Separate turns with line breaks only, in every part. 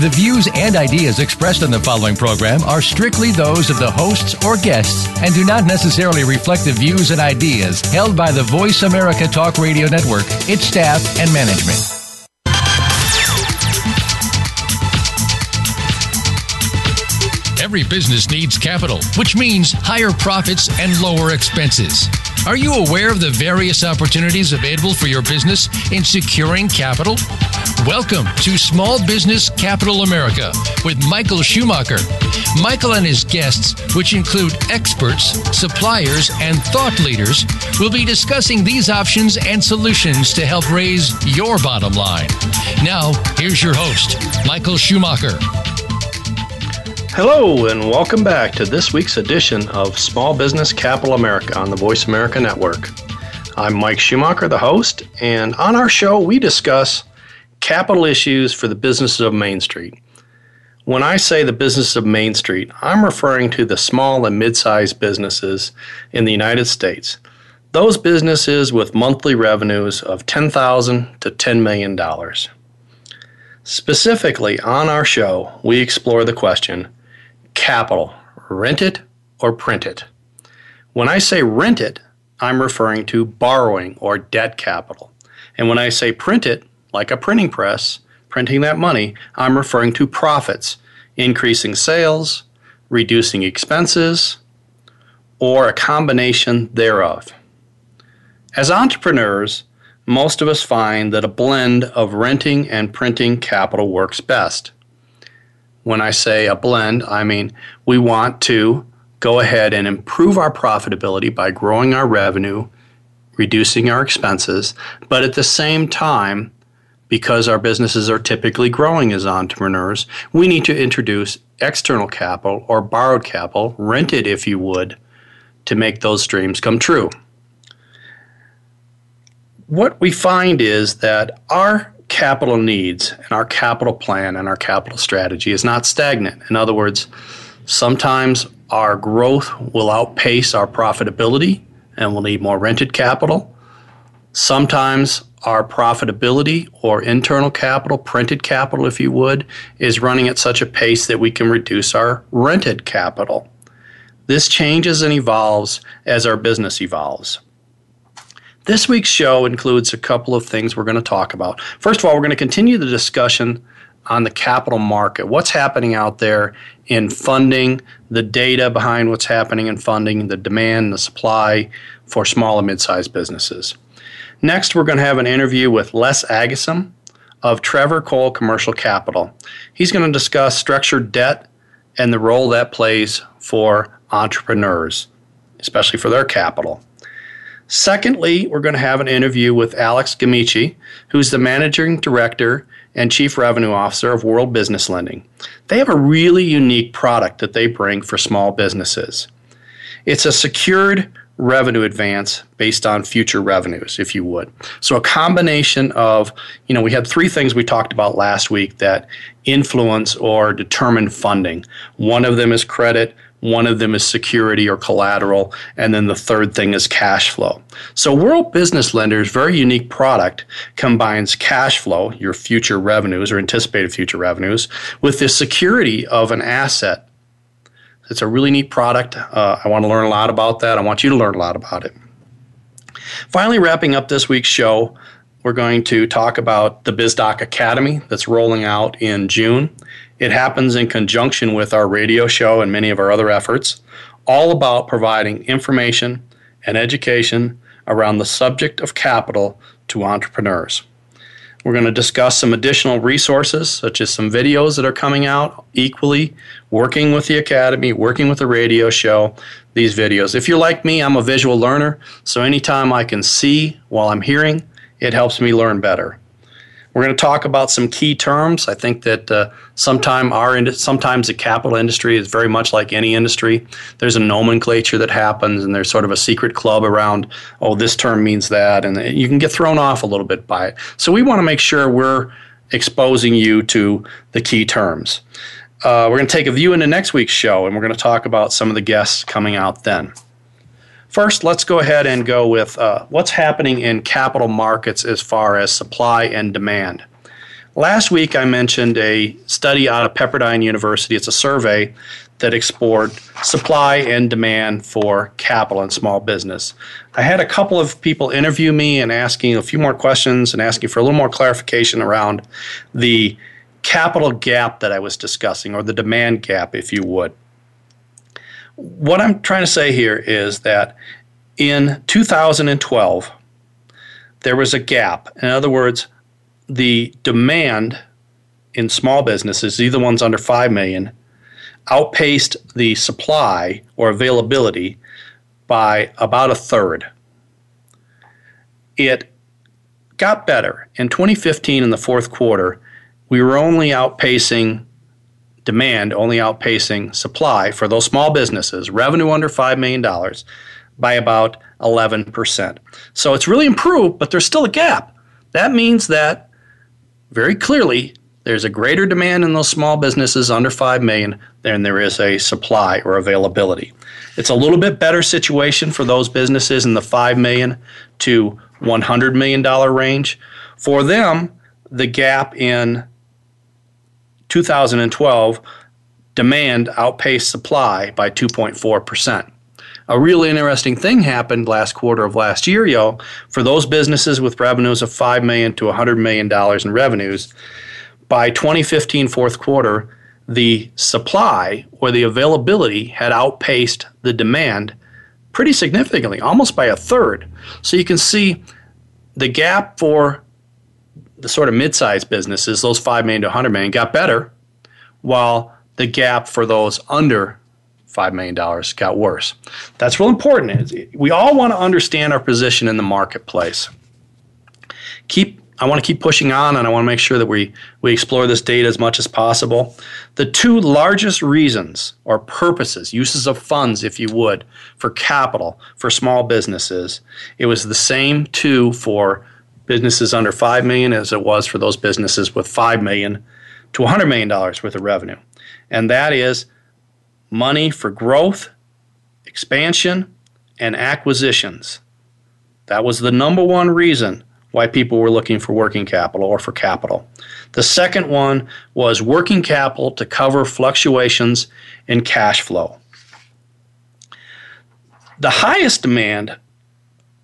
The views and ideas expressed on the following program are strictly those of the hosts or guests and do not necessarily reflect the views and ideas held by the Voice America Talk Radio Network, its staff, and management. Every business needs capital, which means higher profits and lower expenses. Are you aware of the various opportunities available for your business in securing capital? Welcome to Small Business Capital America with Michael Schumacher. Michael and his guests, which include experts, suppliers, and thought leaders, will be discussing these options and solutions to help raise your bottom line. Now, here's your host, Michael Schumacher.
Hello, and welcome back to this week's edition of Small Business Capital America on the Voice America Network. I'm Mike Schumacher, the host, and on our show, we discuss capital issues for the businesses of Main Street. When I say the business of Main Street, I'm referring to the small and mid sized businesses in the United States. Those businesses with monthly revenues of 10,000 to $10 million. Specifically, on our show, we explore the question capital, rent it or print it. When I say rent it, I'm referring to borrowing or debt capital. And when I say print it, like a printing press, printing that money, I'm referring to profits, increasing sales, reducing expenses, or a combination thereof. As entrepreneurs, most of us find that a blend of renting and printing capital works best. When I say a blend, I mean we want to go ahead and improve our profitability by growing our revenue, reducing our expenses, but at the same time, because our businesses are typically growing as entrepreneurs, we need to introduce external capital or borrowed capital, rented if you would, to make those dreams come true. What we find is that our capital needs and our capital plan and our capital strategy is not stagnant. In other words, sometimes our growth will outpace our profitability and we'll need more rented capital. Sometimes our profitability or internal capital, printed capital, if you would, is running at such a pace that we can reduce our rented capital. This changes and evolves as our business evolves. This week's show includes a couple of things we're going to talk about. First of all, we're going to continue the discussion on the capital market. What's happening out there in funding, the data behind what's happening in funding, the demand, the supply for small and mid sized businesses. Next, we're going to have an interview with Les Agism of Trevor Cole Commercial Capital. He's going to discuss structured debt and the role that plays for entrepreneurs, especially for their capital. Secondly, we're going to have an interview with Alex Gamici, who's the managing director and chief revenue officer of World Business Lending. They have a really unique product that they bring for small businesses. It's a secured revenue advance based on future revenues, if you would. So a combination of, you know, we had three things we talked about last week that influence or determine funding. One of them is credit, one of them is security or collateral, and then the third thing is cash flow. So World Business Lender's very unique product combines cash flow, your future revenues or anticipated future revenues, with the security of an asset it's a really neat product. Uh, I want to learn a lot about that. I want you to learn a lot about it. Finally, wrapping up this week's show, we're going to talk about the BizDoc Academy that's rolling out in June. It happens in conjunction with our radio show and many of our other efforts, all about providing information and education around the subject of capital to entrepreneurs. We're going to discuss some additional resources, such as some videos that are coming out equally, working with the Academy, working with the radio show, these videos. If you're like me, I'm a visual learner, so anytime I can see while I'm hearing, it helps me learn better. We're going to talk about some key terms. I think that uh, sometime our sometimes the capital industry is very much like any industry. There's a nomenclature that happens, and there's sort of a secret club around. Oh, this term means that, and you can get thrown off a little bit by it. So we want to make sure we're exposing you to the key terms. Uh, we're going to take a view into next week's show, and we're going to talk about some of the guests coming out then. First, let's go ahead and go with uh, what's happening in capital markets as far as supply and demand. Last week, I mentioned a study out of Pepperdine University. It's a survey that explored supply and demand for capital and small business. I had a couple of people interview me and asking a few more questions and asking for a little more clarification around the capital gap that I was discussing, or the demand gap, if you would what I'm trying to say here is that in 2012, there was a gap. In other words, the demand in small businesses, either ones under 5 million, outpaced the supply or availability by about a third. It got better. In 2015, in the fourth quarter, we were only outpacing demand only outpacing supply for those small businesses, revenue under $5 million, by about 11%. So it's really improved, but there's still a gap. That means that very clearly there's a greater demand in those small businesses under 5 million than there is a supply or availability. It's a little bit better situation for those businesses in the 5 million to 100 million dollar range. For them, the gap in 2012, demand outpaced supply by 2.4%. A really interesting thing happened last quarter of last year, yo, for those businesses with revenues of 5 million to 100 million dollars in revenues. By 2015 fourth quarter, the supply or the availability had outpaced the demand pretty significantly, almost by a third. So you can see the gap for the sort of mid-sized businesses, those 5 million to 100 million, got better, while the gap for those under $5 million got worse. That's real important. We all want to understand our position in the marketplace. Keep I want to keep pushing on and I want to make sure that we, we explore this data as much as possible. The two largest reasons or purposes, uses of funds, if you would, for capital for small businesses, it was the same two for businesses under 5 million as it was for those businesses with 5 million to 100 million dollars worth of revenue. And that is money for growth, expansion, and acquisitions. That was the number one reason why people were looking for working capital or for capital. The second one was working capital to cover fluctuations in cash flow. The highest demand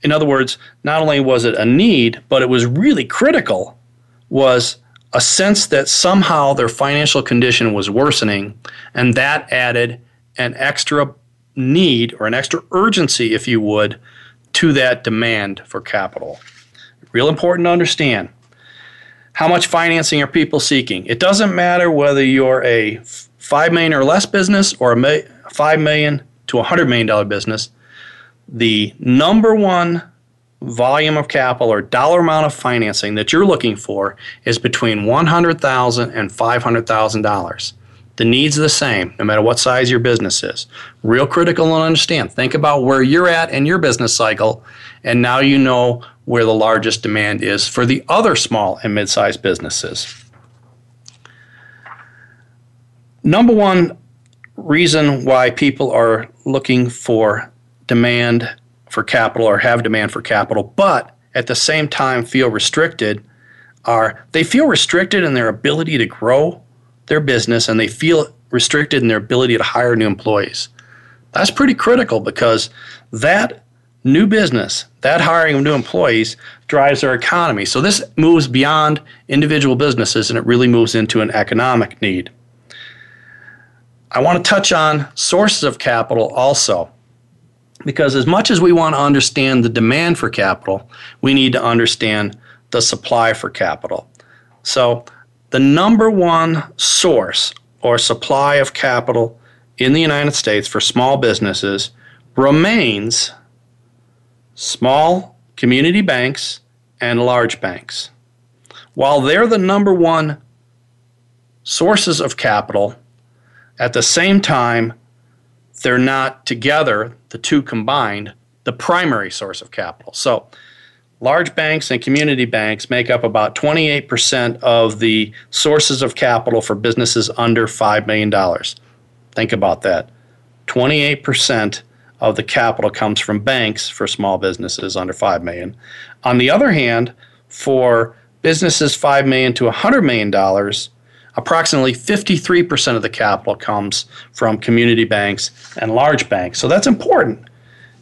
in other words, not only was it a need, but it was really critical, was a sense that somehow their financial condition was worsening, and that added an extra need or an extra urgency, if you would, to that demand for capital. Real important to understand. How much financing are people seeking? It doesn't matter whether you're a 5 million or less business or a 5 million to 100 million dollar business the number one volume of capital or dollar amount of financing that you're looking for is between $100,000 and $500,000. The needs are the same, no matter what size your business is. Real critical and understand. Think about where you're at in your business cycle, and now you know where the largest demand is for the other small and mid sized businesses. Number one reason why people are looking for demand for capital or have demand for capital, but at the same time feel restricted are they feel restricted in their ability to grow their business and they feel restricted in their ability to hire new employees. That's pretty critical because that new business, that hiring of new employees drives their economy. So this moves beyond individual businesses and it really moves into an economic need. I want to touch on sources of capital also. Because as much as we want to understand the demand for capital, we need to understand the supply for capital. So, the number one source or supply of capital in the United States for small businesses remains small community banks and large banks. while they're the number one sources of capital, at the same time, they're not together, the two combined, the primary source of capital. So, large banks and community banks make up about 28% of the sources of capital for businesses under $5 million. Think about that. 28% of the capital comes from banks for small businesses under 5 million. On the other hand, for businesses 5 million to 100 million dollars, approximately 53% of the capital comes from community banks and large banks. So that's important.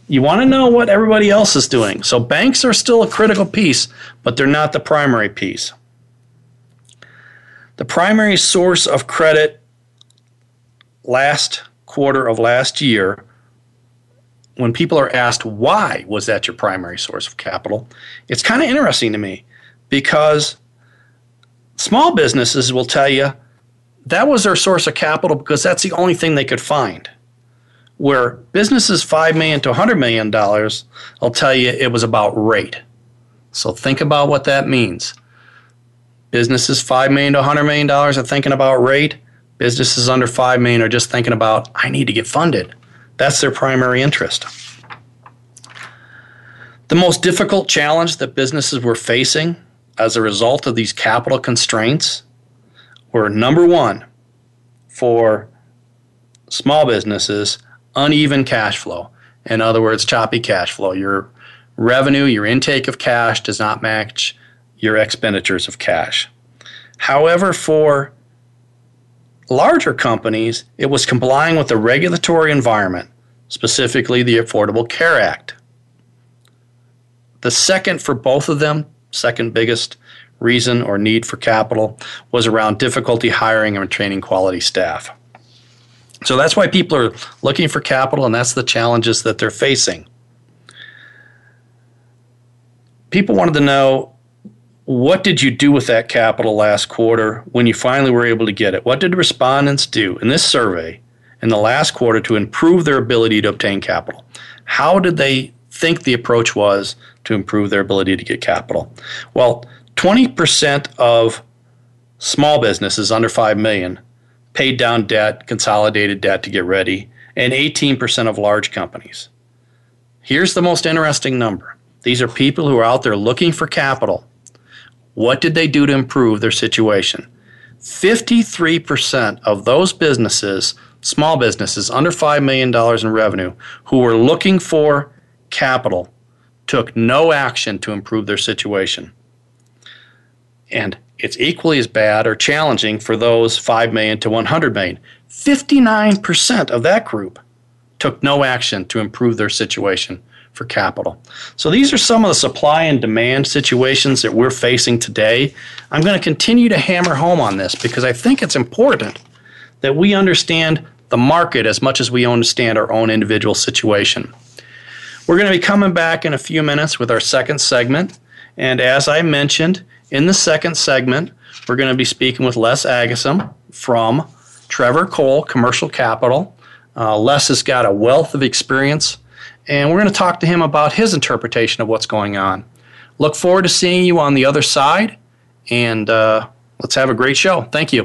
You want to know what everybody else is doing. So banks are still a critical piece, but they're not the primary piece. The primary source of credit last quarter of last year when people are asked why was that your primary source of capital, it's kind of interesting to me because small businesses will tell you that was their source of capital because that's the only thing they could find. Where businesses 5 million to 100 million dollars, I'll tell you it was about rate. So think about what that means. Businesses 5 million to 100 million dollars are thinking about rate. Businesses under 5 million are just thinking about I need to get funded. That's their primary interest. The most difficult challenge that businesses were facing as a result of these capital constraints were number one, for small businesses, uneven cash flow. In other words, choppy cash flow. Your revenue, your intake of cash does not match your expenditures of cash. However, for larger companies, it was complying with the regulatory environment, specifically the Affordable Care Act. The second for both of them, second biggest reason or need for capital, was around difficulty hiring and training quality staff. So that's why people are looking for capital, and that's the challenges that they're facing. People wanted to know what did you do with that capital last quarter when you finally were able to get it? What did respondents do in this survey in the last quarter to improve their ability to obtain capital? How did they think the approach was to improve their ability to get capital? Well, 20% of small businesses under 5 million paid down debt, consolidated debt to get ready, and 18% of large companies. Here's the most interesting number. These are people who are out there looking for capital what did they do to improve their situation? 53% of those businesses, small businesses under $5 million in revenue, who were looking for capital, took no action to improve their situation. And it's equally as bad or challenging for those 5 million to 100 million. 59% of that group took no action to improve their situation for capital. So these are some of the supply and demand situations that we're facing today. I'm going to continue to hammer home on this because I think it's important that we understand the market as much as we understand our own individual situation. We're going to be coming back in a few minutes with our second segment. And as I mentioned, in the second segment, we're going to be speaking with Les Agism from Trevor Cole Commercial Capital. Uh, Les has got a wealth of experience and we're going to talk to him about his interpretation of what's going on. Look forward to seeing you on the other side, and uh, let's have a great show. Thank you.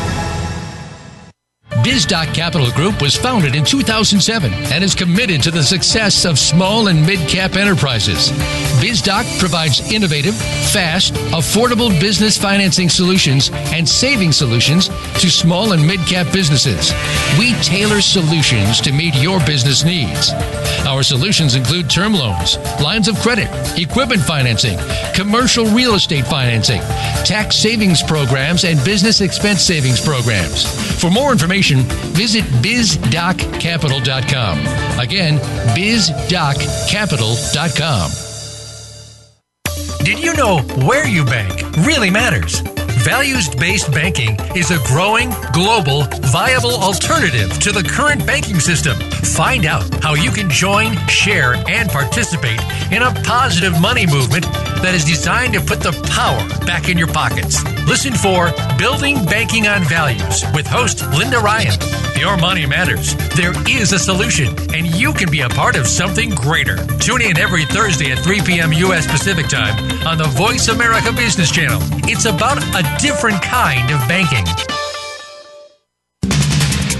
BizDoc Capital Group was founded in 2007 and is committed to the success of small and mid-cap enterprises. BizDoc provides innovative, fast, affordable business financing solutions and saving solutions to small and mid-cap businesses. We tailor solutions to meet your business needs. Our solutions include term loans, lines of credit, equipment financing, commercial real estate financing, tax savings programs, and business expense savings programs. For more information, information, visit bizdoccapital.com. Again, bizdoccapital.com.
Did you know where you bank really matters? Values based banking is a growing, global, viable alternative to the current banking system. Find out how you can join, share, and participate in a positive money movement that is designed to put the power back in your pockets. Listen for Building Banking on Values with host Linda Ryan. Your money matters. There is a solution, and you can be a part of something greater. Tune in every Thursday at 3 p.m. U.S. Pacific Time on the Voice America Business Channel. It's about a different kind of banking.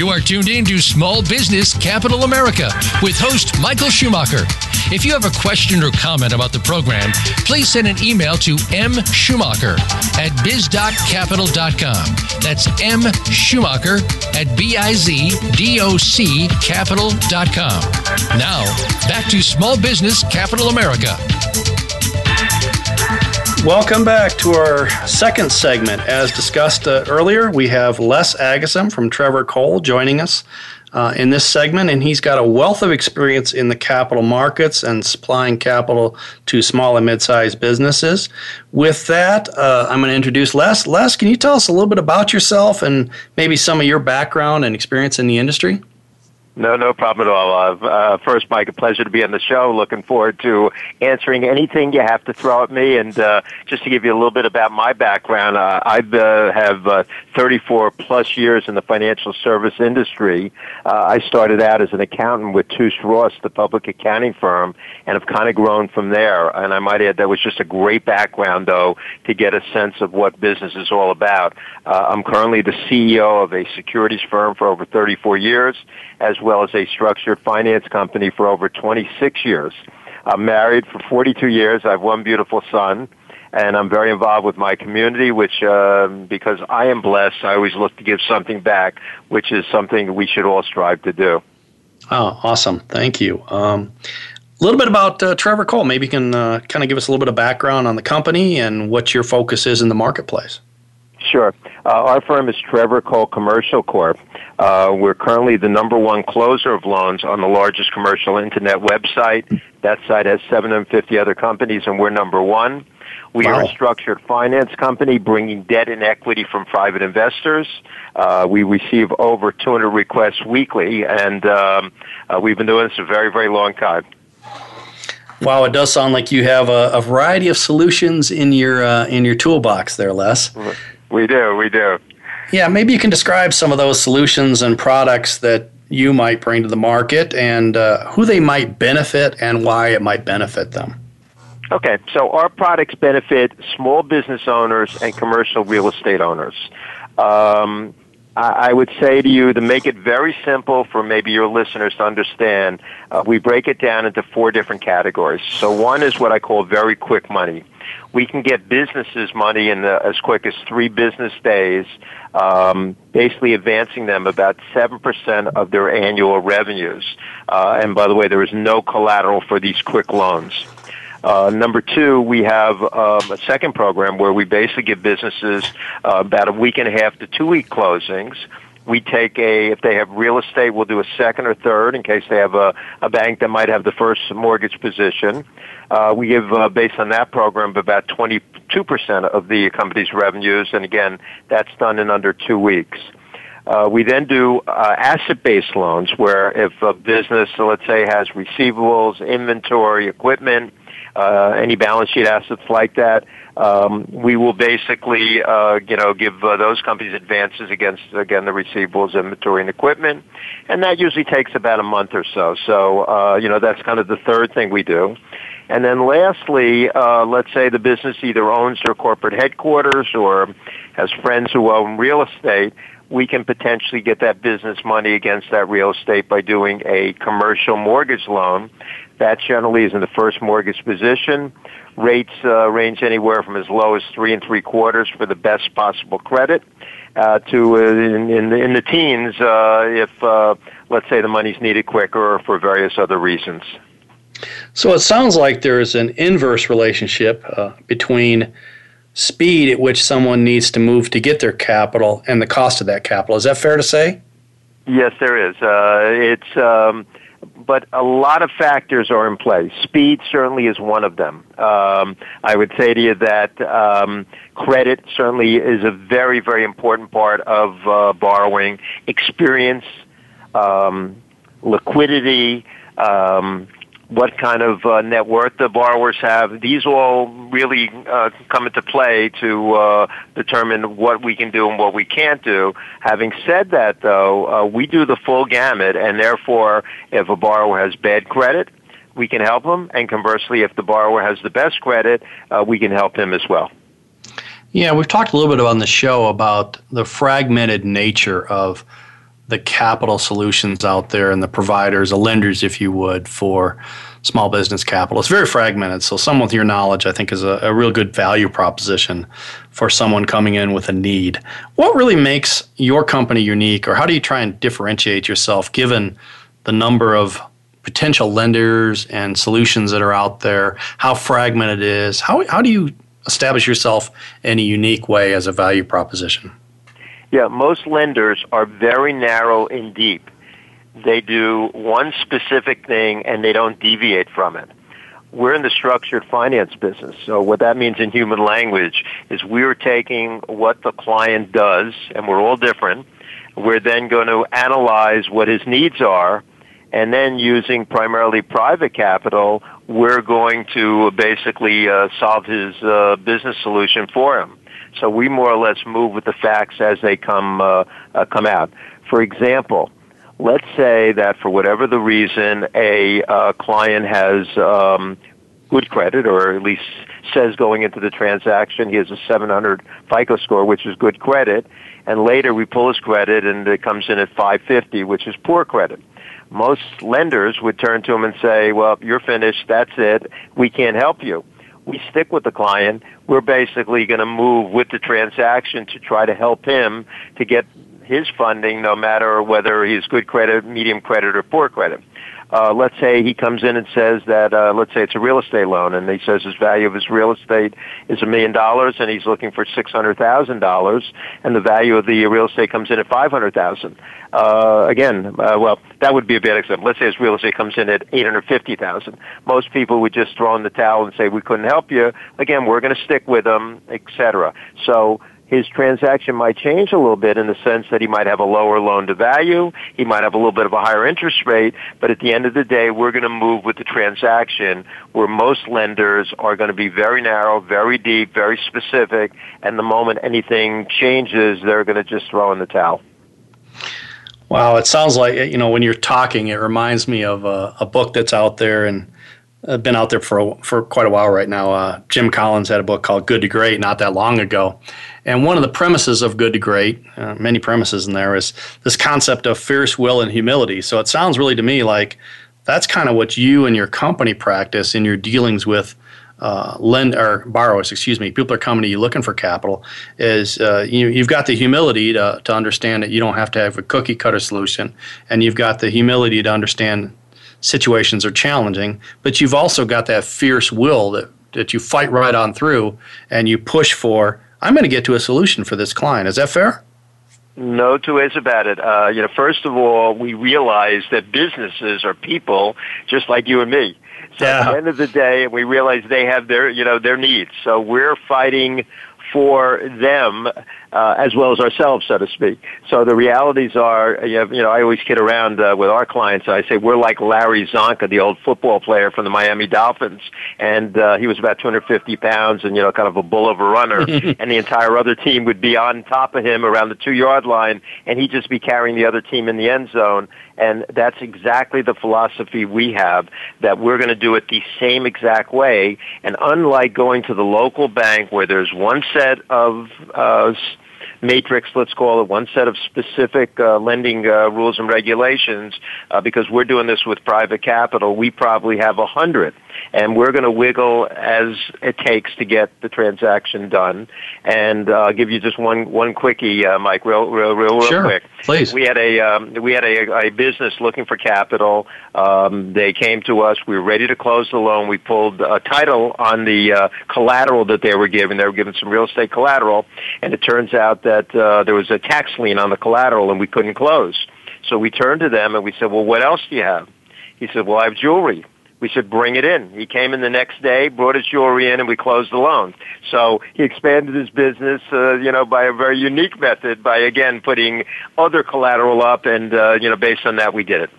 You are tuned in to Small Business Capital America with host Michael Schumacher. If you have a question or comment about the program, please send an email to mschumacher at bizdoccapital.com. That's M Schumacher at B-I-Z-D-O-C capital.com. Now, back to Small Business Capital America.
Welcome back to our second segment. As discussed uh, earlier, we have Les Agism from Trevor Cole joining us uh, in this segment, and he's got a wealth of experience in the capital markets and supplying capital to small and mid sized businesses. With that, uh, I'm going to introduce Les. Les, can you tell us a little bit about yourself and maybe some of your background and experience in the industry?
No, no problem at all. Uh, uh, first, Mike, a pleasure to be on the show. Looking forward to answering anything you have to throw at me. And uh, just to give you a little bit about my background, uh, I uh, have uh, 34 plus years in the financial service industry. Uh, I started out as an accountant with Touche Ross, the public accounting firm, and have kind of grown from there. And I might add that was just a great background, though, to get a sense of what business is all about. Uh, I'm currently the CEO of a securities firm for over 34 years, as well as a structured finance company for over 26 years. I'm married for 42 years. I have one beautiful son, and I'm very involved with my community, which, uh, because I am blessed, I always look to give something back, which is something we should all strive to do.
Oh, awesome. Thank you. Um, a little bit about uh, Trevor Cole. Maybe you can uh, kind of give us a little bit of background on the company and what your focus is in the marketplace.
Sure. Uh, our firm is Trevor Cole Commercial Corp. Uh, we're currently the number one closer of loans on the largest commercial internet website. That site has 750 other companies, and we're number one. We wow. are a structured finance company bringing debt and equity from private investors. Uh, we receive over 200 requests weekly, and um, uh, we've been doing this a very, very long time.
Wow, it does sound like you have a, a variety of solutions in your uh, in your toolbox there, Les.
We do, we do.
Yeah, maybe you can describe some of those solutions and products that you might bring to the market and uh, who they might benefit and why it might benefit them.
Okay, so our products benefit small business owners and commercial real estate owners. Um, I would say to you to make it very simple for maybe your listeners to understand, uh, we break it down into four different categories. So one is what I call very quick money. We can get businesses money in the, as quick as three business days, um, basically advancing them about 7% of their annual revenues. Uh, and by the way, there is no collateral for these quick loans. Uh, number two, we have um, a second program where we basically give businesses uh, about a week and a half to two week closings. We take a, if they have real estate, we'll do a second or third in case they have a, a bank that might have the first mortgage position. Uh, we give, uh, based on that program, about 22% of the company's revenues, and again, that's done in under two weeks. Uh, we then do uh, asset-based loans where if a business, so let's say, has receivables, inventory, equipment, uh, any balance sheet assets like that. Um, we will basically, uh, you know, give uh, those companies advances against again the receivables, inventory, and equipment, and that usually takes about a month or so. So, uh, you know, that's kind of the third thing we do. And then lastly, uh, let's say the business either owns their corporate headquarters or has friends who own real estate we can potentially get that business money against that real estate by doing a commercial mortgage loan. That generally is in the first mortgage position. Rates uh, range anywhere from as low as three and three quarters for the best possible credit uh, to uh, in, in, the, in the teens uh, if, uh, let's say, the money's needed quicker or for various other reasons.
So it sounds like there is an inverse relationship uh, between speed at which someone needs to move to get their capital and the cost of that capital. Is that fair to say?
Yes, there is. Uh, it's um, but a lot of factors are in play. Speed certainly is one of them. Um, I would say to you that um, credit certainly is a very, very important part of uh, borrowing. Experience, um, liquidity, um, what kind of uh, net worth the borrowers have. These all really uh, come into play to uh, determine what we can do and what we can't do. Having said that, though, uh, we do the full gamut, and therefore, if a borrower has bad credit, we can help them, and conversely, if the borrower has the best credit, uh, we can help him as well.
Yeah, we've talked a little bit on the show about the fragmented nature of the capital solutions out there and the providers, the lenders, if you would, for small business capital. It's very fragmented. So, someone with your knowledge, I think, is a, a, real good value proposition for someone coming in with a need. What really makes your company unique, or how do you try and differentiate yourself given the number of potential lenders and solutions that are out there, how fragmented it is? How, how do you establish yourself in a unique way as a value proposition?
Yeah, most lenders are very narrow and deep. They do one specific thing and they don't deviate from it. We're in the structured finance business. So what that means in human language is we're taking what the client does and we're all different. We're then going to analyze what his needs are and then using primarily private capital, we're going to basically uh, solve his uh, business solution for him. So we more or less move with the facts as they come uh, uh, come out. For example, let's say that for whatever the reason, a uh, client has um, good credit, or at least says going into the transaction he has a 700 FICO score, which is good credit, and later we pull his credit and it comes in at 550, which is poor credit. Most lenders would turn to him and say, "Well, you're finished. That's it. We can't help you." We stick with the client, we're basically going to move with the transaction to try to help him to get his funding no matter whether he's good credit, medium credit, or poor credit uh, let's say he comes in and says that, uh, let's say it's a real estate loan, and he says his value of his real estate is a million dollars, and he's looking for six hundred thousand dollars, and the value of the real estate comes in at five hundred thousand. Uh, again, uh, well, that would be a bad example. Let's say his real estate comes in at eight hundred fifty thousand. Most people would just throw in the towel and say we couldn't help you. Again, we're going to stick with them, etc. So his transaction might change a little bit in the sense that he might have a lower loan to value, he might have a little bit of a higher interest rate, but at the end of the day, we're going to move with the transaction where most lenders are going to be very narrow, very deep, very specific, and the moment anything changes, they're going to just throw in the towel.
Wow, it sounds like you know when you're talking, it reminds me of a, a book that's out there and uh, been out there for for quite a while right now. Uh, Jim Collins had a book called Good to Great not that long ago, and one of the premises of Good to Great, uh, many premises in there, is this concept of fierce will and humility. So it sounds really to me like that's kind of what you and your company practice in your dealings with uh, lend or borrowers. Excuse me, people are coming to you looking for capital. Is uh, you, you've got the humility to to understand that you don't have to have a cookie cutter solution, and you've got the humility to understand situations are challenging, but you've also got that fierce will that that you fight right on through and you push for I'm going to get to a solution for this client. Is that fair?
No two ways about it. Uh, you know, first of all, we realize that businesses are people just like you and me. So yeah. at the end of the day, we realize they have their, you know, their needs. So we're fighting for them uh, as well as ourselves, so to speak. So the realities are, you know, I always kid around uh, with our clients. I say we're like Larry Csonka, the old football player from the Miami Dolphins, and uh, he was about 250 pounds and you know, kind of a bull of a runner, and the entire other team would be on top of him around the two yard line, and he'd just be carrying the other team in the end zone. And that's exactly the philosophy we have, that we're going to do it the same exact way. And unlike going to the local bank where there's one set of uh, matrix, let's call it, one set of specific uh, lending uh, rules and regulations. Uh, because we're doing this with private capital, we probably have a hundred and we're going to wiggle as it takes to get the transaction done. And uh, I'll give you just one one quickie, uh, Mike, real real real, real
sure.
quick.
Please.
We had a um, we had a, a business looking for capital. Um, they came to us. We were ready to close the loan. We pulled a title on the uh, collateral that they were giving. They were giving some real estate collateral, and it turns out that uh, there was a tax lien on the collateral, and we couldn't close. So we turned to them and we said, "Well, what else do you have?" He said, well, I have jewelry. We said, bring it in. He came in the next day, brought his jewelry in, and we closed the loan. So he expanded his business, uh, you know, by a very unique method by, again, putting other collateral up, and, uh, you know, based on that, we did it.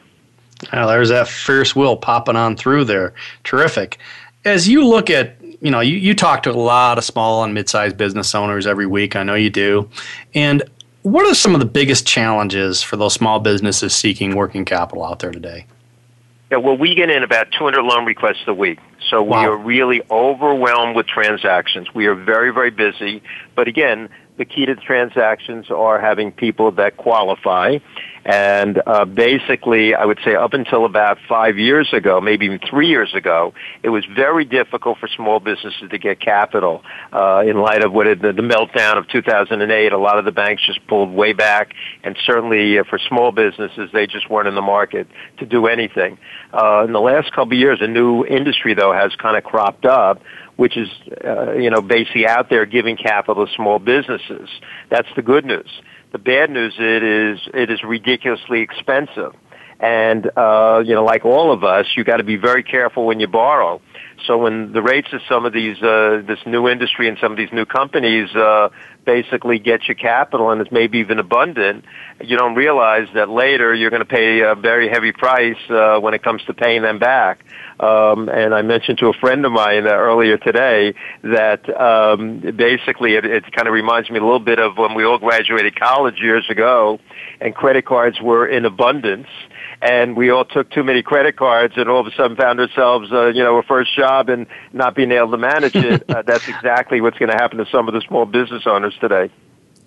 Now, there's that fierce will popping on through there. Terrific. As you look at you know, you, you talk to a lot of small and mid-sized business owners every week. I know you do. And what are some of the biggest challenges for those small businesses seeking working capital out there today?
Yeah, well, we get in about 200 loan requests a week. So wow. we are really overwhelmed with transactions. We are very, very busy. But again, the key to the transactions are having people that qualify and uh, basically, I would say up until about five years ago, maybe even three years ago, it was very difficult for small businesses to get capital. Uh, in light of what the, the meltdown of 2008, a lot of the banks just pulled way back, and certainly uh, for small businesses, they just weren't in the market to do anything. Uh, in the last couple of years, a new industry though has kind of cropped up which is, uh, you know, basically out there giving capital to small businesses. That's the good news. The bad news it is it is ridiculously expensive. And uh, you know, like all of us, you got to be very careful when you borrow. So when the rates of some of these uh, this new industry and some of these new companies uh, basically get you capital and it's maybe even abundant, you don't realize that later you're going to pay a very heavy price uh, when it comes to paying them back. Um, and I mentioned to a friend of mine uh, earlier today that um, basically it, it kind of reminds me a little bit of when we all graduated college years ago, and credit cards were in abundance and we all took too many credit cards and all of a sudden found ourselves, uh, you know, a first job and not being able to manage it. uh, that's exactly what's going to happen to some of the small business owners today.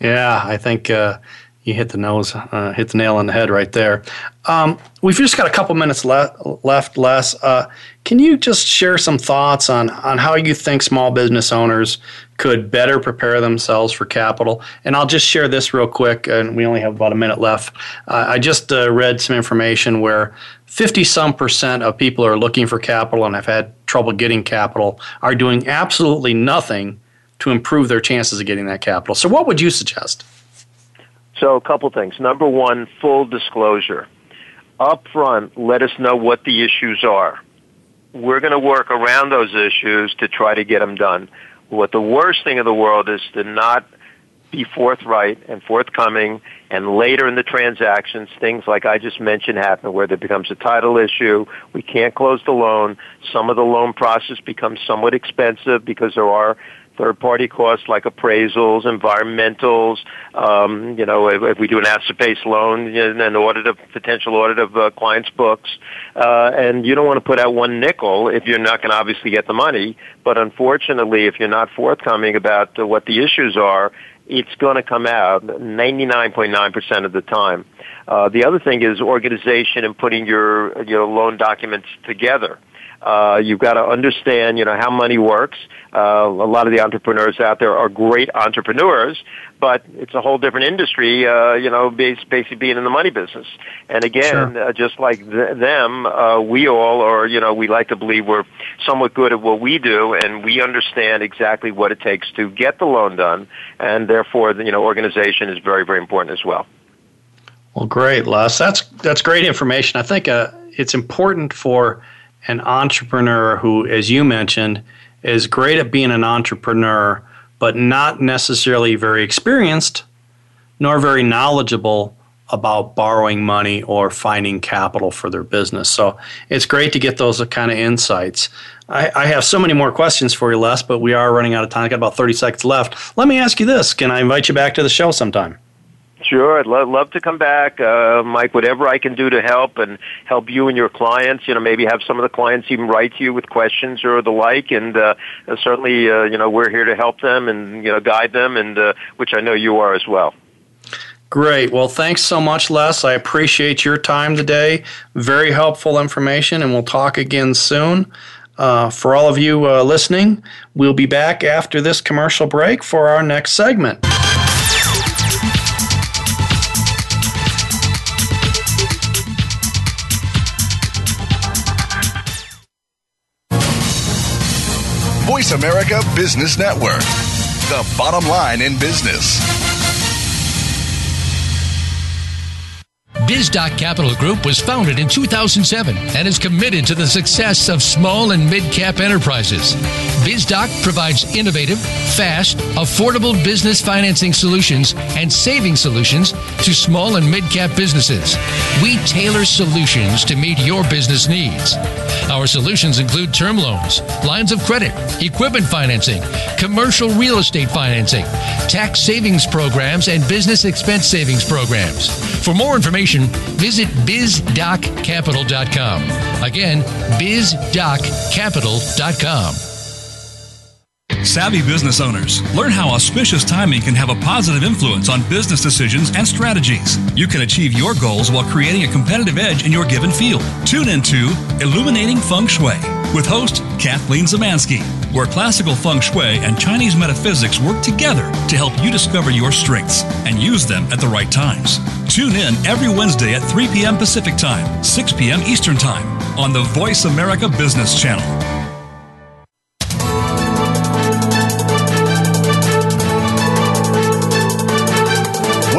Yeah, I think uh, you hit the nose, uh, hit the nail on the head right there. Um, we've just got a couple minutes le- left. Uh, can you just share some thoughts on on how you think small business owners could better prepare themselves for capital? And I'll just share this real quick, and we only have about a minute left. Uh, I just uh, read some information where 50 some percent of people are looking for capital and have had trouble getting capital are doing absolutely nothing to improve their chances of getting that capital. So, what would you suggest?
So a couple things. Number one, full disclosure. Up front, let us know what the issues are. We're going to work around those issues to try to get them done. What the worst thing in the world is to not be forthright and forthcoming and later in the transactions things like I just mentioned happen where there becomes a title issue, we can't close the loan, some of the loan process becomes somewhat expensive because there are third party costs like appraisals, environmentals, um, you know, if, if, we do an asset based loan, and an audit of potential audit of uh, clients' books, uh, and you don't want to put out one nickel if you're not going to obviously get the money. But unfortunately, if you're not forthcoming about uh, what the issues are, it's going to come out 99.9% of the time. Uh, the other thing is organization and putting your your loan documents together. Uh, you've got to understand, you know, how money works. Uh, a lot of the entrepreneurs out there are great entrepreneurs, but it's a whole different industry, uh, you know, basically being in the money business. And again, sure. uh, just like th- them, uh, we all are, you know, we like to believe we're somewhat good at what we do, and we understand exactly what it takes to get the loan done, and therefore, you know, organization is very, very important as well.
Well, great, Les. That's that's great information. I think uh, it's important for an entrepreneur who, as you mentioned, is great at being an entrepreneur, but not necessarily very experienced nor very knowledgeable about borrowing money or finding capital for their business. So it's great to get those kind of insights. I, I, have so many more questions for you, Les, but we are running out of time. I got about 30 seconds left. Let me ask you this Can I invite you back to the show sometime?
Sure, I'd love, love to come back, uh, Mike. Whatever I can do to help and help you and your clients, you know, maybe have some of the clients even write to you with questions or the like, and uh, certainly, uh, you know, we're here to help them and you know guide them, and uh, which I know you are as well.
Great. Well, thanks so much, Les. I appreciate your time today. Very helpful information, and we'll talk again soon. Uh, for all of you uh, listening, we'll be back after this commercial break for our next segment.
Voice America Business Network, the bottom line in business.
BizDoc Capital Group was founded in 2007 and is committed to the success of small and mid-cap enterprises. BizDoc provides innovative, fast, affordable business financing solutions and saving solutions to small and mid-cap businesses. We tailor solutions to meet your business needs. Our solutions include term loans, lines of credit, equipment financing, commercial real estate financing, tax savings programs, and business expense savings programs. For more information, visit bizdoccapital.com. Again, bizdoccapital.com.
Savvy business owners, learn how auspicious timing can have a positive influence on business decisions and strategies. You can achieve your goals while creating a competitive edge in your given field. Tune into Illuminating Feng Shui with host Kathleen Zemansky, where classical feng shui and Chinese metaphysics work together to help you discover your strengths and use them at the right times. Tune in every Wednesday at 3 p.m. Pacific Time, 6 p.m. Eastern Time on the Voice America Business Channel.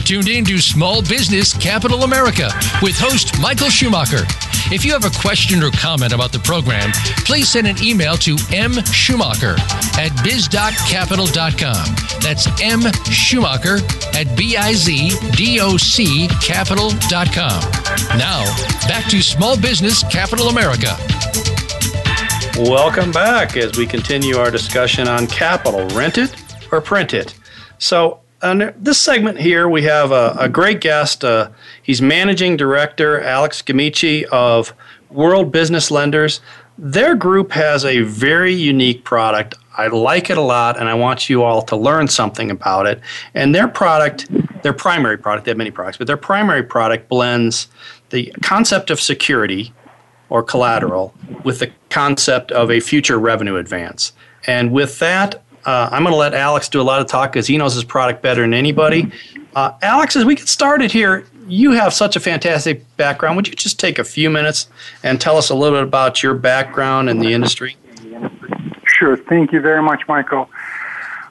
Are tuned in to Small Business Capital America with host Michael Schumacher. If you have a question or comment about the program, please send an email to mschumacher at bizdoccapital.com. That's M Schumacher at B-I-Z-D-O-C capital.com. Now, back to Small Business Capital America.
Welcome back as we continue our discussion on capital. Rent it or print it. So, on this segment here, we have a, a great guest. Uh, he's managing director Alex Gamici of World Business Lenders. Their group has a very unique product. I like it a lot, and I want you all to learn something about it. And their product, their primary product, they have many products, but their primary product blends the concept of security or collateral with the concept of a future revenue advance. And with that, uh, I'm going to let Alex do a lot of talk because he knows his product better than anybody. Uh, Alex, as we get started here, you have such a fantastic background. Would you just take a few minutes and tell us a little bit about your background in the industry?
Sure. Thank you very much, Michael.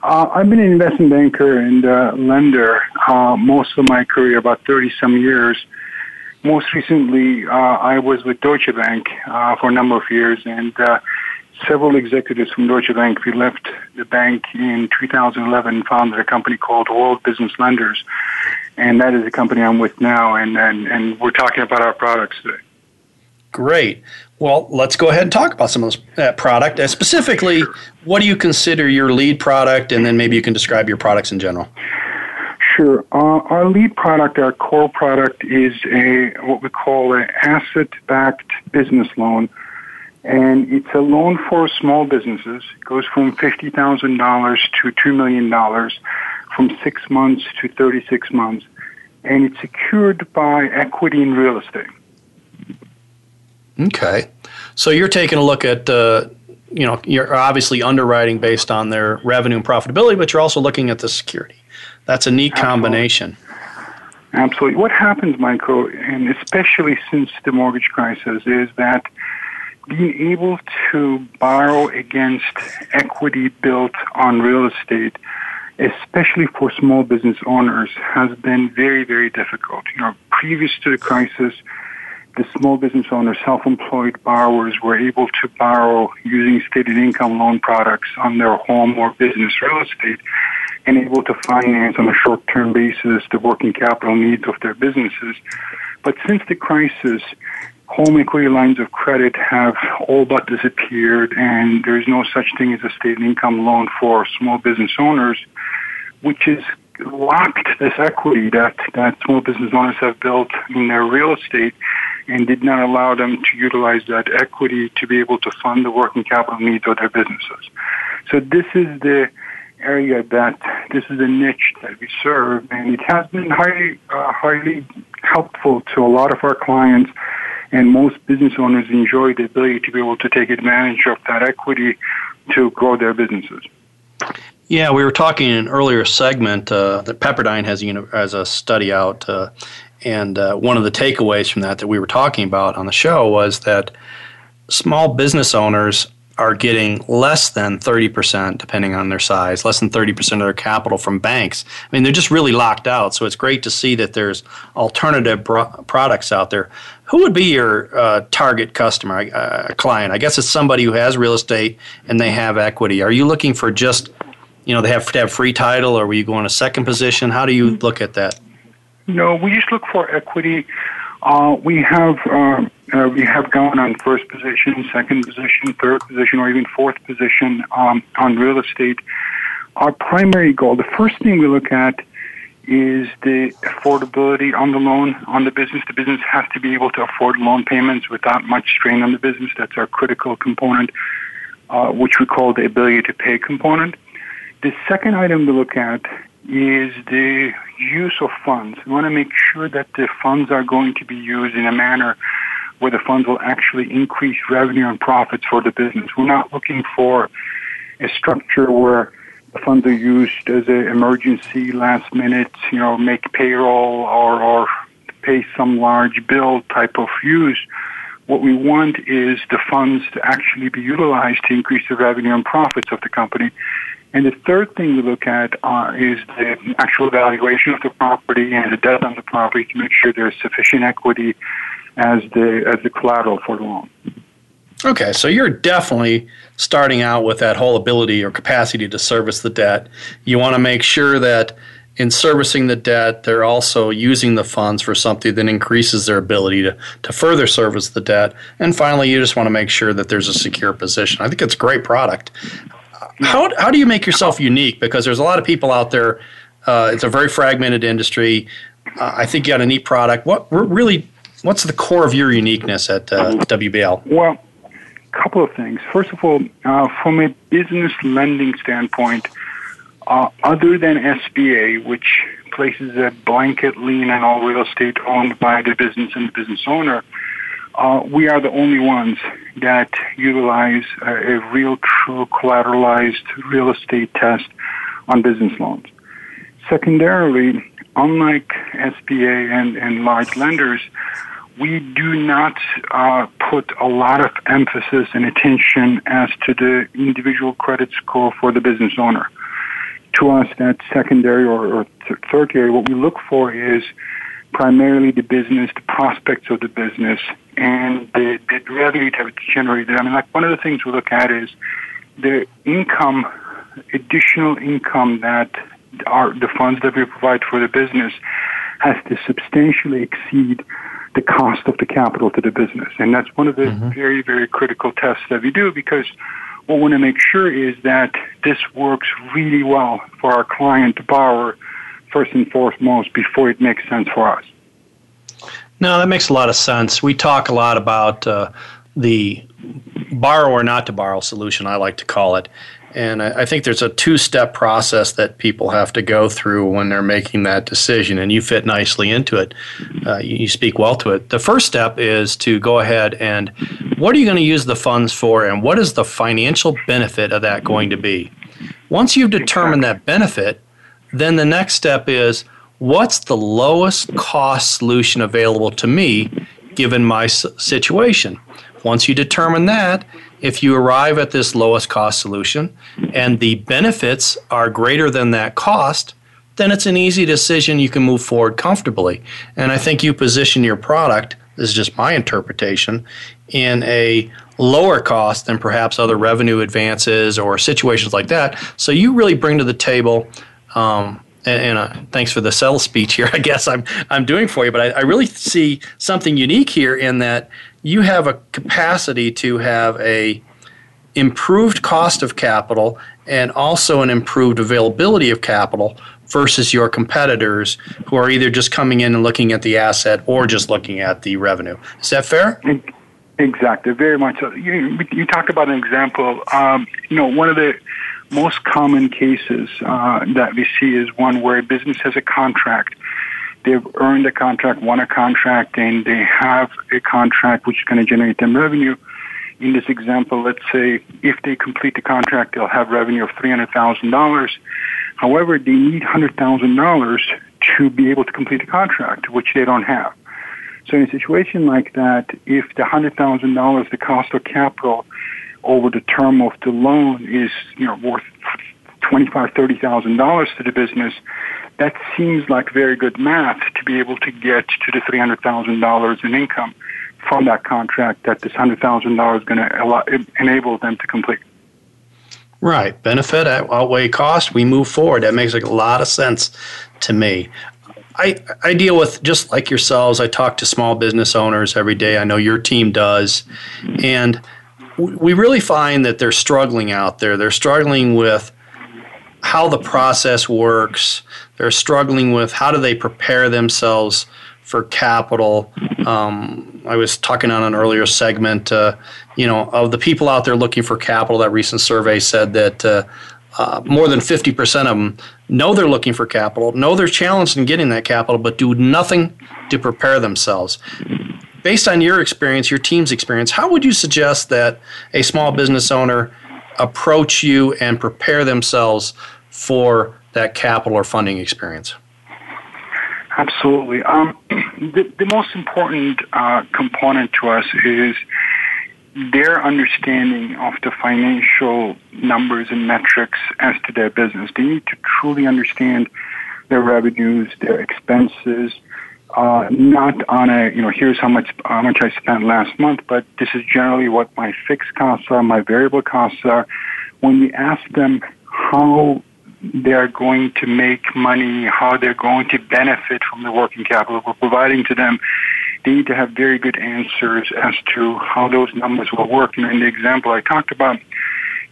Uh, I've been an investment banker and uh, lender uh, most of my career, about 30 some years. Most recently, uh, I was with Deutsche Bank uh, for a number of years, and uh, several executives from Deutsche Bank. We left the bank in 2011, founded a company called World Business Lenders, and that is the company I'm with now. And and, and we're talking about our products today.
Great. Well, let's go ahead and talk about some of that product. Uh, specifically, what do you consider your lead product, and then maybe you can describe your products in general.
Sure. Uh, our lead product, our core product, is a what we call an asset-backed business loan and it's a loan for small businesses. It goes from $50,000 to $2 million from six months to 36 months. And it's secured by equity in real estate.
Okay. So you're taking a look at, uh, you know, you're obviously underwriting based on their revenue and profitability, but you're also looking at the security. That's a neat
Absolutely.
combination.
Absolutely. What happens, Michael, and especially since the mortgage crisis, is that being able to borrow against equity built on real estate, especially for small business owners, has been very, very difficult. You know, previous to the crisis, the small business owners, self-employed borrowers were able to borrow using stated income loan products on their home or business real estate and able to finance on a short-term basis the working capital needs of their businesses. But since the crisis, home equity lines of credit have all but disappeared, and there's no such thing as a state income loan for small business owners, which is locked this equity that, that small business owners have built in their real estate and did not allow them to utilize that equity to be able to fund the working capital needs of their businesses. So this is the area that this is a niche that we serve, and it has been highly, uh, highly helpful to a lot of our clients And most business owners enjoy the ability to be able to take advantage of that equity to grow their businesses.
Yeah, we were talking in an earlier segment uh, that Pepperdine has, you know, has a study out, uh, and uh, one of the takeaways from that that we were talking about on the show was that small business owners are getting less than 30%, depending on their size, less than 30% of their capital from banks. I mean, they're just really locked out. So it's great to see that there's alternative products out there. Who would be your uh, target customer, uh, client? I guess it's somebody who has real estate and they have equity. Are you looking for just, you know, they have to have free title, or were you going a second position? How do you look at that?
No, we just look for equity. Uh, we have uh, we have gone on first position, second position, third position, or even fourth position um, on real estate. Our primary goal, the first thing we look at is the affordability on the loan on the business. The business has to be able to afford loan payments without much strain on the business. That's our critical component, uh, which we call the ability to pay component. The second item we look at is the use of funds. We want to make sure that the funds are going to be used in a manner where the funds will actually increase revenue and profits for the business. We're not looking for a structure where the funds are used as an emergency, last minute, you know, make payroll or, or pay some large bill type of use. What we want is the funds to actually be utilized to increase the revenue and profits of the company and the third thing we look at uh, is the actual valuation of the property and the debt on the property to make sure there's sufficient equity as the as the collateral for the loan.
Okay, so you're definitely starting out with that whole ability or capacity to service the debt. You want to make sure that in servicing the debt, they're also using the funds for something that increases their ability to, to further service the debt. And finally, you just want to make sure that there's a secure position. I think it's a great product how, how do you make yourself unique? Because there's a lot of people out there. Uh, it's a very fragmented industry. Uh, I think you got a neat product. What really? What's the core of your uniqueness at uh, WBL?
Well, a couple of things. First of all, uh, from a business lending standpoint, uh, other than SBA, which places a blanket lien on all real estate owned by the business and the business owner, uh, we are the only ones that utilize a, a real, true collateralized real estate test on business loans. Secondarily, unlike SBA and, and large lenders, we do not uh, put a lot of emphasis and attention as to the individual credit score for the business owner. To us, that's secondary or, or th- tertiary. What we look for is primarily the business, the prospects of the business, and the, the revenue to generate. I mean, like one of the things we look at is the income, additional income that our, the funds that we provide for the business has to substantially exceed the cost of the capital to the business. And that's one of the mm-hmm. very, very critical tests that we do because what we want to make sure is that this works really well for our client, the borrower, first and foremost before it makes sense for us.
No, that makes a lot of sense. We talk a lot about uh, the borrow or not to borrow solution, I like to call it. And I, I think there's a two step process that people have to go through when they're making that decision, and you fit nicely into it. Uh, you, you speak well to it. The first step is to go ahead and what are you going to use the funds for, and what is the financial benefit of that going to be? Once you've determined that benefit, then the next step is what's the lowest cost solution available to me given my situation? Once you determine that, if you arrive at this lowest cost solution and the benefits are greater than that cost, then it's an easy decision you can move forward comfortably. And I think you position your product, this is just my interpretation, in a lower cost than perhaps other revenue advances or situations like that. So you really bring to the table um, and, and uh, thanks for the sales speech here. I guess I'm I'm doing for you, but I, I, really see something unique here in that you have a capacity to have a improved cost of capital and also an improved availability of capital versus your competitors who are either just coming in and looking at the asset or just looking at the revenue. Is that fair?
Exactly, very much. So. You, you talk about an example. Um, you know, one of the most common cases uh, that we see is one where a business has a contract they've earned a contract, won a contract, and they have a contract which is going to generate them revenue. In this example, let's say if they complete the contract, they'll have revenue of $300,000. However, they need $100,000 to be able to complete the contract, which they don't have. So in a situation like that, if the $100,000, the cost of capital over the term of the loan is, you know, worth twenty-five, thirty thousand dollars to the business, that seems like very good math to be able to get to the three hundred thousand dollars in income from that contract that this hundred thousand dollars is going to enable them to complete.
Right, benefit outweigh cost. We move forward. That makes a lot of sense to me. I, I deal with just like yourselves. I talk to small business owners every day. I know your team does, and we really find that they're struggling out there. They're struggling with how the process works. They're struggling with how do they prepare themselves for capital. Um, I was talking on an earlier segment, uh, you know, of the people out there looking for capital. That recent survey said that uh, uh, more than 50% of them know they're looking for capital, know they're challenged in getting that capital, but do nothing to prepare themselves. Based on your experience, your team's experience, how would you suggest that a small business owner approach you and prepare themselves for that capital or funding experience?
Absolutely. Um, the, the, most important uh, component to us is their understanding of the financial numbers and metrics as to their business. They need to truly understand their revenues, their expenses, uh, not on a you know here's how much how much I spent last month, but this is generally what my fixed costs are, my variable costs are. When we ask them how they're going to make money, how they're going to benefit from the working capital we're providing to them, they need to have very good answers as to how those numbers will work. And in the example I talked about,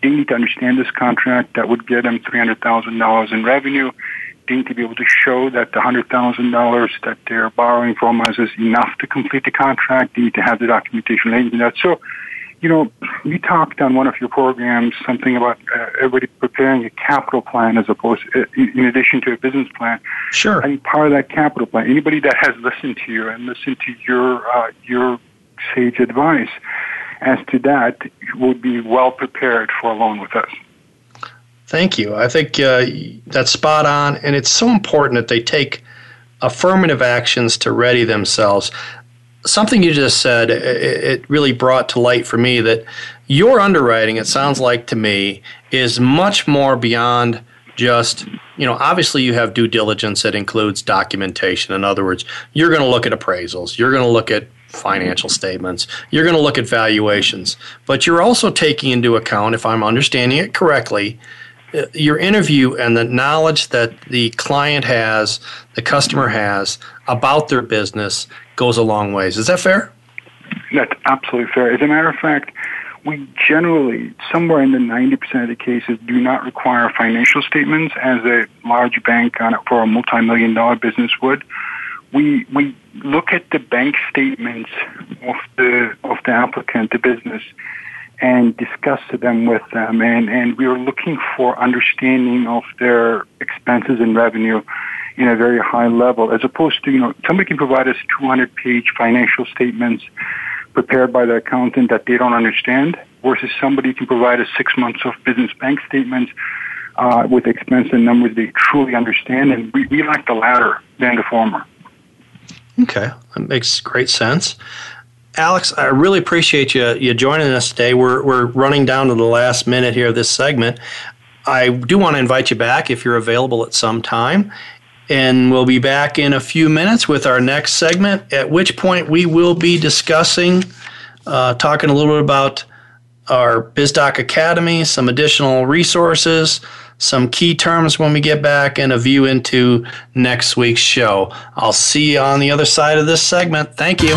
they need to understand this contract that would get them $300,000 in revenue to be able to show that the hundred thousand dollars that they're borrowing from us is enough to complete the contract. They need to have the documentation related to that. So, you know, you talked on one of your programs something about uh, everybody preparing a capital plan as opposed, uh, in addition to a business plan.
Sure.
Think part of that capital plan. Anybody that has listened to you and listened to your uh, your sage advice as to that would be well prepared for a loan with us.
Thank you. I think uh, that's spot on, and it's so important that they take affirmative actions to ready themselves. Something you just said, it really brought to light for me that your underwriting, it sounds like to me, is much more beyond just, you know, obviously you have due diligence that includes documentation. In other words, you're going to look at appraisals, you're going to look at financial statements. You're going to look at valuations, but you're also taking into account, if I'm understanding it correctly, Uh, your interview and the knowledge that the client has, the customer has about their business goes a long ways. Is that fair?
That's absolutely fair. As a matter of fact, we generally, somewhere in the 90% of the cases, do not require financial statements as a large bank on it for a multi-million dollar business would. We, we look at the bank statements of the, of the applicant, the business, and discuss them with them. And, and we were looking for understanding of their expenses and revenue in a very high level, as opposed to, you know, somebody can provide us 200 page financial statements prepared by the accountant that they don't understand, versus somebody can provide us six months of business bank statements uh, with expense and numbers they truly understand. And we, we like the latter than the former.
Okay, that makes great sense. Alex, I really appreciate you you joining us today. We're we're running down to the last minute here of this segment. I do want to invite you back if you're available at some time. And we'll be back in a few minutes with our next segment, at which point we will be discussing, uh, talking a little bit about our BizDoc Academy, some additional resources, some key terms when we get back, and a view into next week's show. I'll see you on the other side of this segment. Thank you.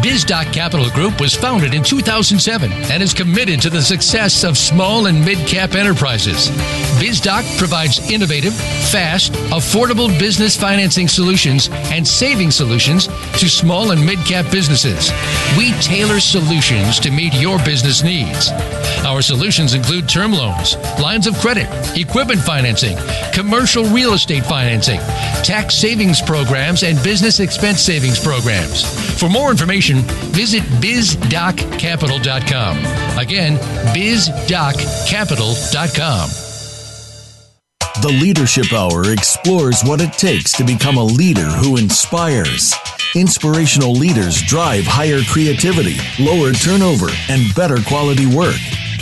BizDoc Capital Group was founded in 2007 and is committed to the success of small and mid-cap enterprises. BizDoc provides innovative, fast, affordable business financing solutions and saving solutions to small and mid-cap businesses. We tailor solutions to meet your business needs. Our solutions include term loans, lines of credit, equipment financing, commercial real estate financing, tax savings programs, and business expense savings programs. For more information, visit bizdoccapital.com. Again, bizdoccapital.com.
The Leadership Hour explores what it takes to become a leader who inspires. Inspirational leaders drive higher creativity, lower turnover, and better quality work.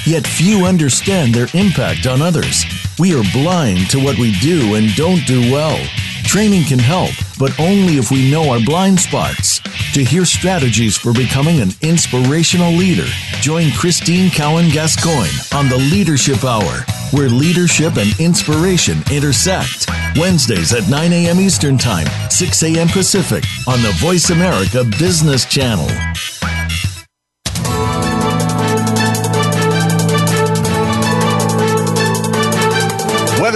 Yet few understand their impact on others. We are blind to what we do and don't do well. Training can help, but only if we know our blind spots. To hear strategies for becoming an inspirational leader, join Christine Cowan Gascoigne on the Leadership Hour, where leadership and inspiration intersect. Wednesdays at 9 a.m. Eastern Time, 6 a.m. Pacific on the Voice America Business Channel.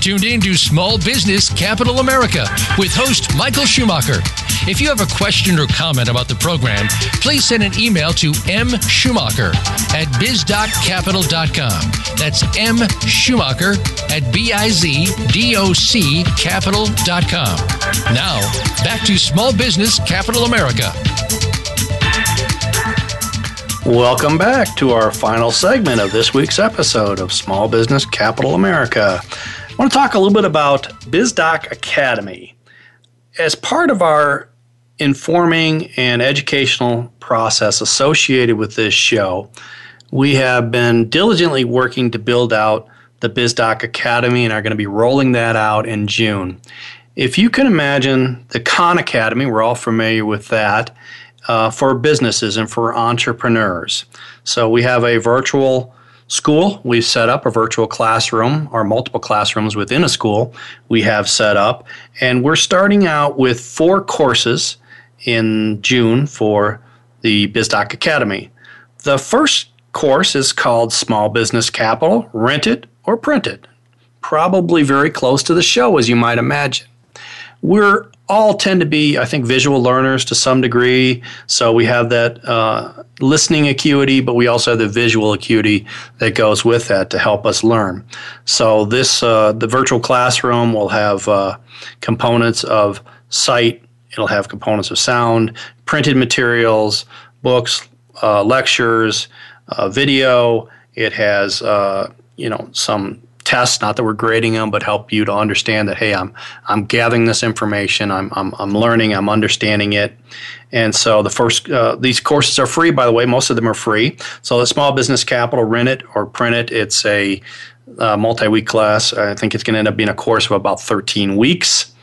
Tuned in to Small Business Capital America with host Michael Schumacher. If you have a question or comment about the program, please send an email to mschumacher at bizdoccapital.com. That's M Schumacher at B-I-Z-D-O-C capital.com. Now, back to Small Business Capital America.
Welcome back to our final segment of this week's episode of Small Business Capital America. I want to talk a little bit about BizDoc Academy. As part of our informing and educational process associated with this show, we have been diligently working to build out the BizDoc Academy and are going to be rolling that out in June. If you can imagine the Khan Academy, we're all familiar with that, uh, for businesses and for entrepreneurs. So we have a virtual school. We've set up a virtual classroom or multiple classrooms within a school we have set up. And we're starting out with four courses in June for the BizDoc Academy. The first course is called Small Business Capital, Rent It or Print It. Probably very close to the show, as you might imagine. We're all tend to be, I think, visual learners to some degree. So we have that uh, listening acuity, but we also have the visual acuity that goes with that to help us learn. So this, uh, the virtual classroom will have uh, components of sight. It'll have components of sound, printed materials, books, uh, lectures, uh, video. It has, uh, you know, some tests, not that we're grading them, but help you to understand that hey, I'm I'm gathering this information, I'm I'm, I'm learning, I'm understanding it, and so the first uh, these courses are free. By the way, most of them are free. So the Small Business Capital, rent it or print it. It's a uh, multi-week class. I think it's going to end up being a course of about 13 weeks,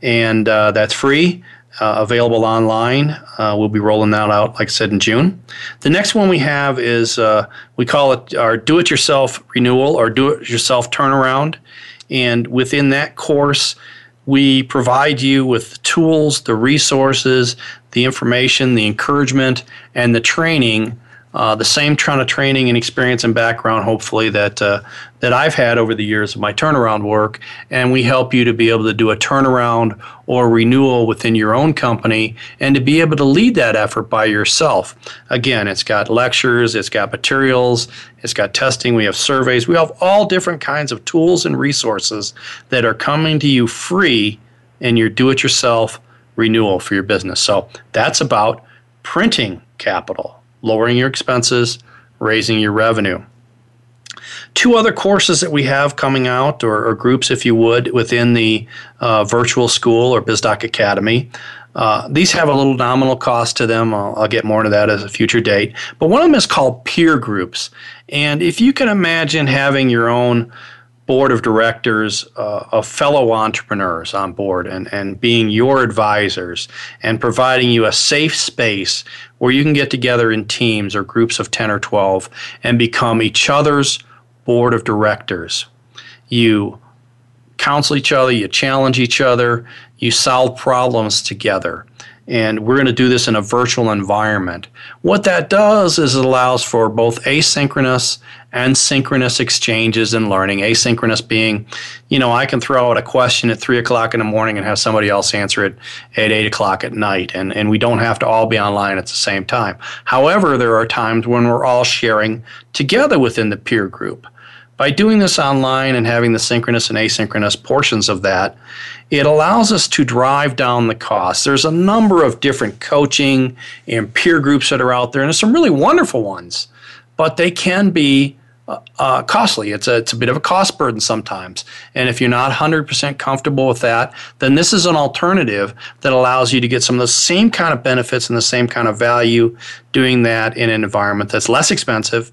and uh, that's free uh, available online. Uh, we'll be rolling that out, like I said, in June. The next one we have is uh, we call it our do it yourself renewal or do it yourself turnaround. And within that course, we provide you with the tools, the resources, the information, the encouragement, and the training uh, the same kind of training and experience and background, hopefully that uh, that I've had over the years of my turnaround work, and we help you to be able to do a turnaround or renewal within your own company, and to be able to lead that effort by yourself. Again, it's got lectures, it's got materials, it's got testing, we have surveys, we have all different kinds of tools and resources that are coming to you free in your do-it-yourself renewal for your business. So that's about printing capital lowering your expenses, raising your revenue. Two other courses that we have coming out, or, or groups, if you would, within the uh, virtual school or BizDoc Academy. Uh, these have a little nominal cost to them. I'll, I'll, get more into that as a future date. But one of them is called peer groups. And if you can imagine having your own board of directors uh, of fellow entrepreneurs on board and, and being your advisors and providing you a safe space where you can get together in teams or groups of 10 or 12 and become each other's board of directors. You counsel each other, you challenge each other, you solve problems together. And we're going to do this in a virtual environment. What that does is it allows for both asynchronous and synchronous exchanges and learning. Asynchronous being, you know, I can throw out a question at three o'clock in the morning and have somebody else answer it at eight o'clock at night. And, and we don't have to all be online at the same time. However, there are times when we're all sharing together within the peer group. By doing this online and having the synchronous and asynchronous portions of that, it allows us to drive down the cost. There's a number of different coaching and peer groups that are out there, and there's some really wonderful ones, but they can be uh, uh costly. It's a, it's a bit of a cost burden sometimes. And if you're not 100% comfortable with that, then this is an alternative that allows you to get some of the same kind of benefits and the same kind of value doing that in an environment that's less expensive,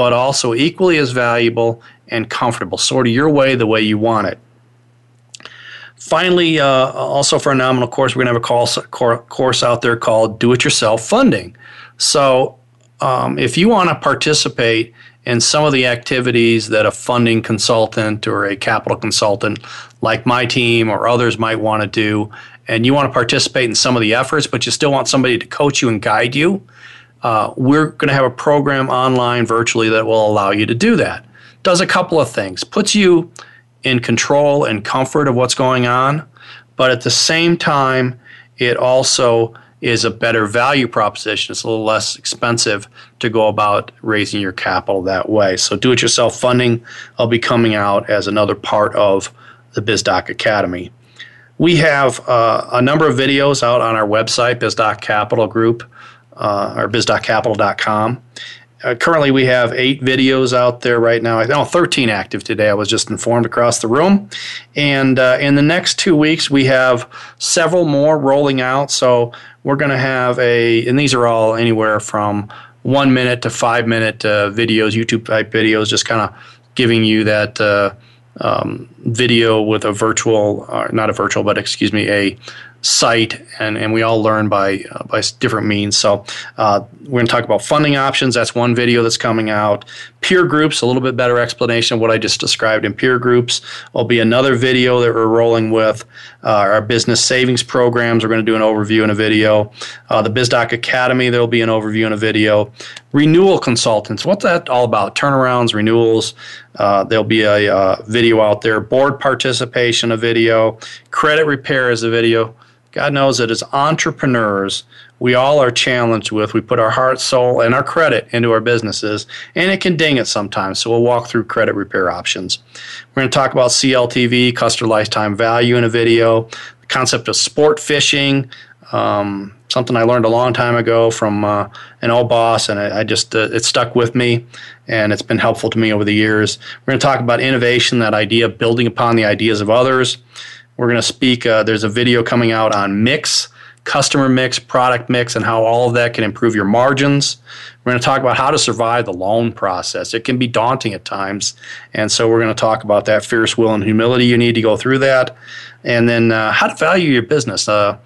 but also equally as valuable and comfortable, sort of your way, the way you want it. Finally, uh, also for a nominal course, we're going to have a course, course out there called Do It Yourself Funding. So, um, if you want to participate in some of the activities that a funding consultant or a capital consultant like my team or others might want to do, and you want to participate in some of the efforts, but you still want somebody to coach you and guide you, uh, we're going to have a program online virtually that will allow you to do that. Does a couple of things, puts you in control and comfort of what's going on, but at the same time, it also is a better value proposition. It's a little less expensive to go about raising your capital that way. So, do it yourself funding will be coming out as another part of the BizDoc Academy. We have uh, a number of videos out on our website, BizDoc Capital Group uh, or bizdoccapital.com. Uh, currently, we have eight videos out there right now. I Oh, 13 active today. I was just informed across the room. And uh, in the next two weeks, we have several more rolling out. So we're going to have a, and these are all anywhere from one minute to five minute uh, videos, YouTube type videos, just kind of giving you that uh, um, video with a virtual, not a virtual, but excuse me, a site, and, and we all learn by uh, by different means. So uh, we're going to talk about funding options. That's one video that's coming out. Peer groups, a little bit better explanation of what I just described in peer groups. Will be another video that we're rolling with. Uh, our business savings programs. We're going to do an overview in a video. Uh, the BizDoc Academy. There will be an overview in a video. Renewal consultants. What's that all about? Turnarounds, renewals. Uh, there'll be a uh, video out there. Board participation, a video. Credit repair is a video God knows that as entrepreneurs, we all are challenged with. We put our heart, soul, and our credit into our businesses, and it can ding it sometimes. So we'll walk through credit repair options. We're going to talk about CLTV, customer lifetime value, in a video. The concept of sport fishing, um, something I learned a long time ago from uh, an old boss, and I, I just uh, it stuck with me, and it's been helpful to me over the years. We're going to talk about innovation, that idea of building upon the ideas of others. We're going to speak, uh, there's a video coming out on mix, customer mix, product mix, and how all of that can improve your margins. We're going to talk about how to survive the loan process. It can be daunting at times. And so we're going to talk about that fierce will and humility you need to go through that. And then uh, how to value your business. Uh,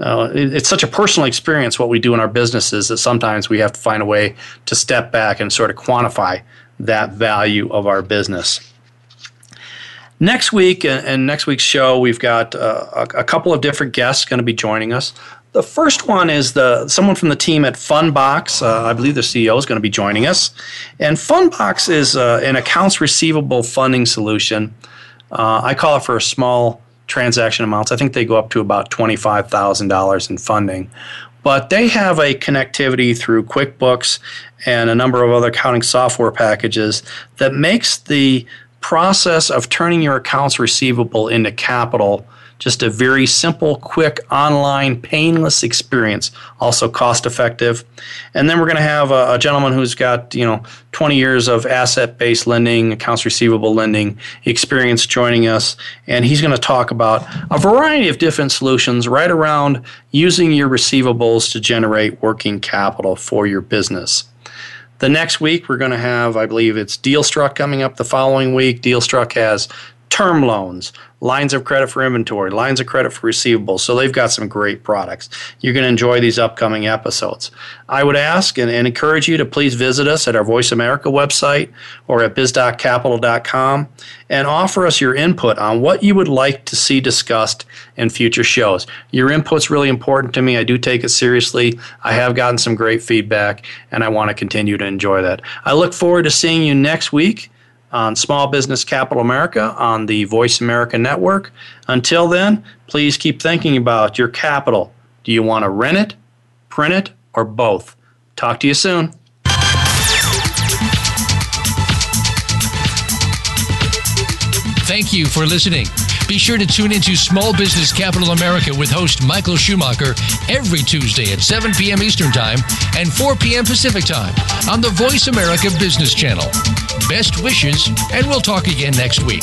uh, it, it's such a personal experience what we do in our businesses that sometimes we have to find a way to step back and sort of quantify that value of our business. Next week and next week's show, we've got uh, a, couple of different guests going to be joining us. The first one is the someone from the team at Fundbox. Uh, I believe the CEO is going to be joining us. And Fundbox is uh, an accounts receivable funding solution. Uh, I call it for small transaction amounts. I think they go up to about $25,000 in funding. But they have a connectivity through QuickBooks and a number of other accounting software packages that makes the process of turning your accounts receivable into capital Just a very simple, quick, online, painless experience. Also cost effective. And then we're going to have a, a gentleman who's got you know 20 years of asset-based lending, accounts receivable lending experience joining us, and he's going to talk about a variety of different solutions right around using your receivables to generate working capital for your business. The next week, we're going to have, I believe it's DealStruck coming up the following week. DealStruck has term loans, lines of credit for inventory, lines of credit for receivables. So they've got some great products. You're going to enjoy these upcoming episodes. I would ask and, and encourage you to please visit us at our Voice America website or at bizdoccapital.com and offer us your input on what you would like to see discussed in future shows. Your input's really important to me. I do take it seriously. I have gotten some great feedback and I want to continue to enjoy that. I look forward to seeing you next week on Small Business Capital America on the Voice America Network. Until then, please keep thinking about your capital. Do you want to rent it, print it, or both? Talk to you soon.
Thank you for listening. Be sure to tune into Small Business Capital America with host Michael Schumacher every Tuesday at 7 p.m. Eastern Time and 4 p.m. Pacific Time on the Voice America Business Channel. Best wishes, and we'll talk again next week.